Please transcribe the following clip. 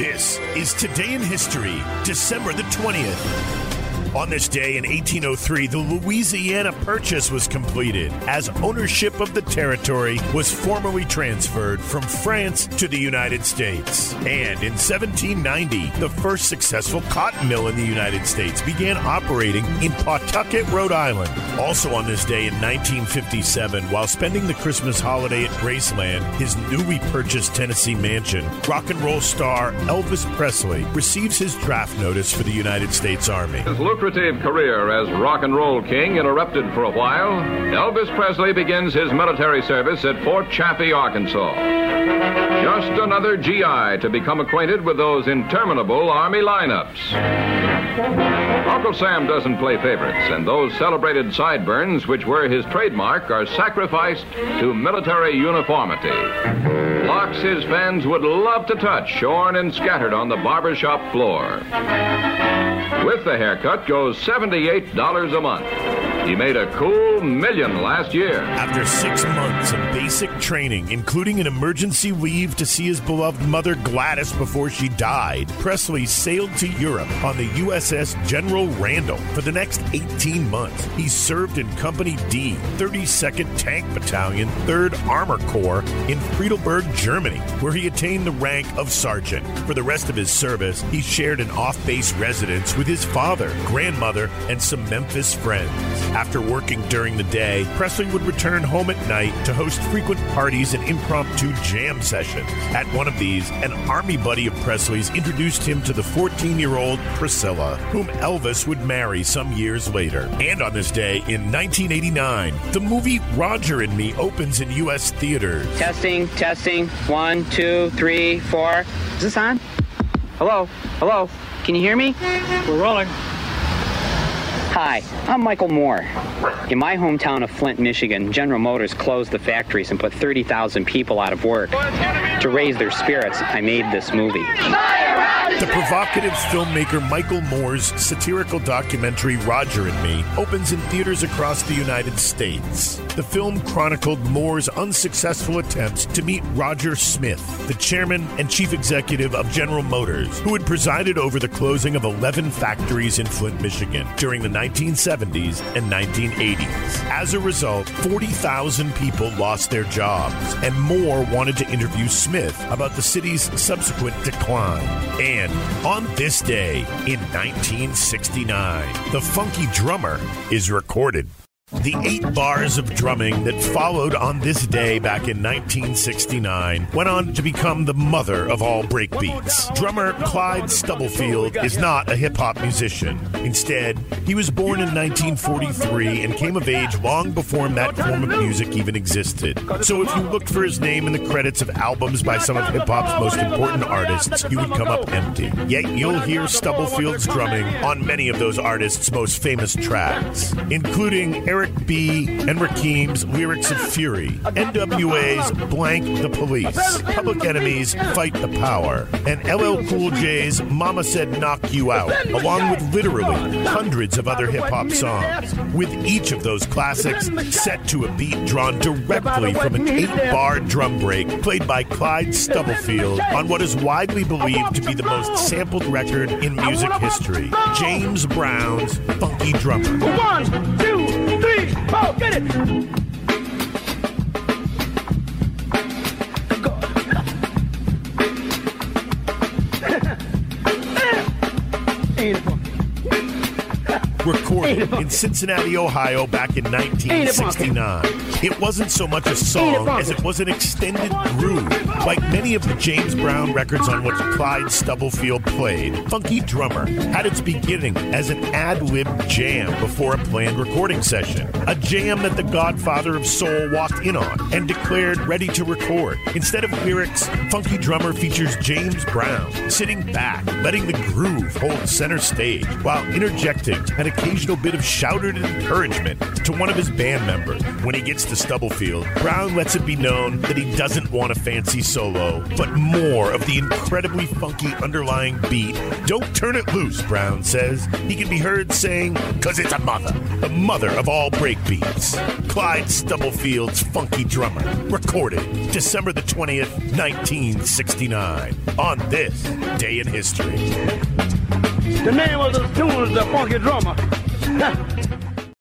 This is Today in History, December the 20th. On this day in 1803, the Louisiana Purchase was completed as ownership of the territory was formally transferred from France to the United States. And in 1790, the first successful cotton mill in the United States began operating in Pawtucket, Rhode Island. Also on this day in 1957, while spending the Christmas holiday at Graceland, his newly purchased Tennessee mansion, rock and roll star Elvis Presley receives his draft notice for the United States Army. His lucrative career as rock and roll king interrupted for a while, Elvis Presley begins his military service at Fort Chaffee, Arkansas. Just another GI to become acquainted with those interminable Army lineups. Uncle Sam doesn't play favorites, and those celebrated sideburns, which were his trademark, are sacrificed to military uniformity. Locks his fans would love to touch, shorn and scattered on the barbershop floor. With the haircut goes $78 a month. He made a cool million last year. After six months of basic training, including an emergency leave to see his beloved mother Gladys before she died, Presley sailed to Europe on the USS General Randall. For the next 18 months, he served in Company D, 32nd Tank Battalion, 3rd Armor Corps in Friedelberg, Germany, where he attained the rank of sergeant. For the rest of his service, he shared an off base residence with his father, grandmother, and some Memphis friends. After working during the day, Presley would return home at night to host frequent parties and impromptu jam sessions. At one of these, an army buddy of Presley's introduced him to the 14 year old Priscilla, whom Elvis would marry some years later. And on this day in 1989, the movie Roger and Me opens in U.S. theaters. Testing, testing. One, two, three, four. Is this on? Hello? Hello? Can you hear me? We're rolling. Hi, I'm Michael Moore. In my hometown of Flint, Michigan, General Motors closed the factories and put 30,000 people out of work. To raise their spirits, I made this movie. The provocative filmmaker Michael Moore's satirical documentary Roger and Me opens in theaters across the United States. The film chronicled Moore's unsuccessful attempts to meet Roger Smith, the chairman and chief executive of General Motors, who had presided over the closing of 11 factories in Flint, Michigan during the 1970s and 1980s. As a result, 40,000 people lost their jobs, and Moore wanted to interview Smith about the city's subsequent decline. And on this day in 1969, The Funky Drummer is recorded. The eight bars of drumming that followed on this day back in 1969 went on to become the mother of all breakbeats. Drummer Clyde Stubblefield is not a hip hop musician. Instead, he was born in 1943 and came of age long before that form of music even existed. So if you looked for his name in the credits of albums by some of hip hop's most important artists, you would come up empty. Yet you'll hear Stubblefield's drumming on many of those artists' most famous tracks, including Eric B. and Rakim's Lyrics of Fury, NWA's Blank the Police, Public Enemy's Fight the Power, and LL Cool J's Mama Said Knock You Out, along with literally hundreds of other hip hop songs, with each of those classics set to a beat drawn directly from an eight bar drum break played by Clyde Stubblefield on what is widely believed to be the most sampled record in music history. James Brown's Funky Drummer. One, two, four, get it! Ain't it funky? recorded in Cincinnati, Ohio back in 1969. It wasn't so much a song as it was an extended groove. Like many of the James Brown records on which Clyde Stubblefield played, Funky Drummer had its beginning as an ad lib jam before a planned recording session. A jam that the godfather of soul walked in on and declared ready to record. Instead of lyrics, Funky Drummer features James Brown sitting back, letting the groove hold center stage while interjecting an occasional bit of shouted encouragement to one of his band members. When he gets to Stubblefield, Brown lets it be known that he doesn't want a fancy solo, but more of the incredibly funky underlying beat. Don't turn it loose, Brown says. He can be heard saying, cause it's a mother, the mother of all breakbeats. Clyde Stubblefield's Funky Drummer, recorded December the 20th, 1969, on this day in history. The name of the tune is the Funky Drummer.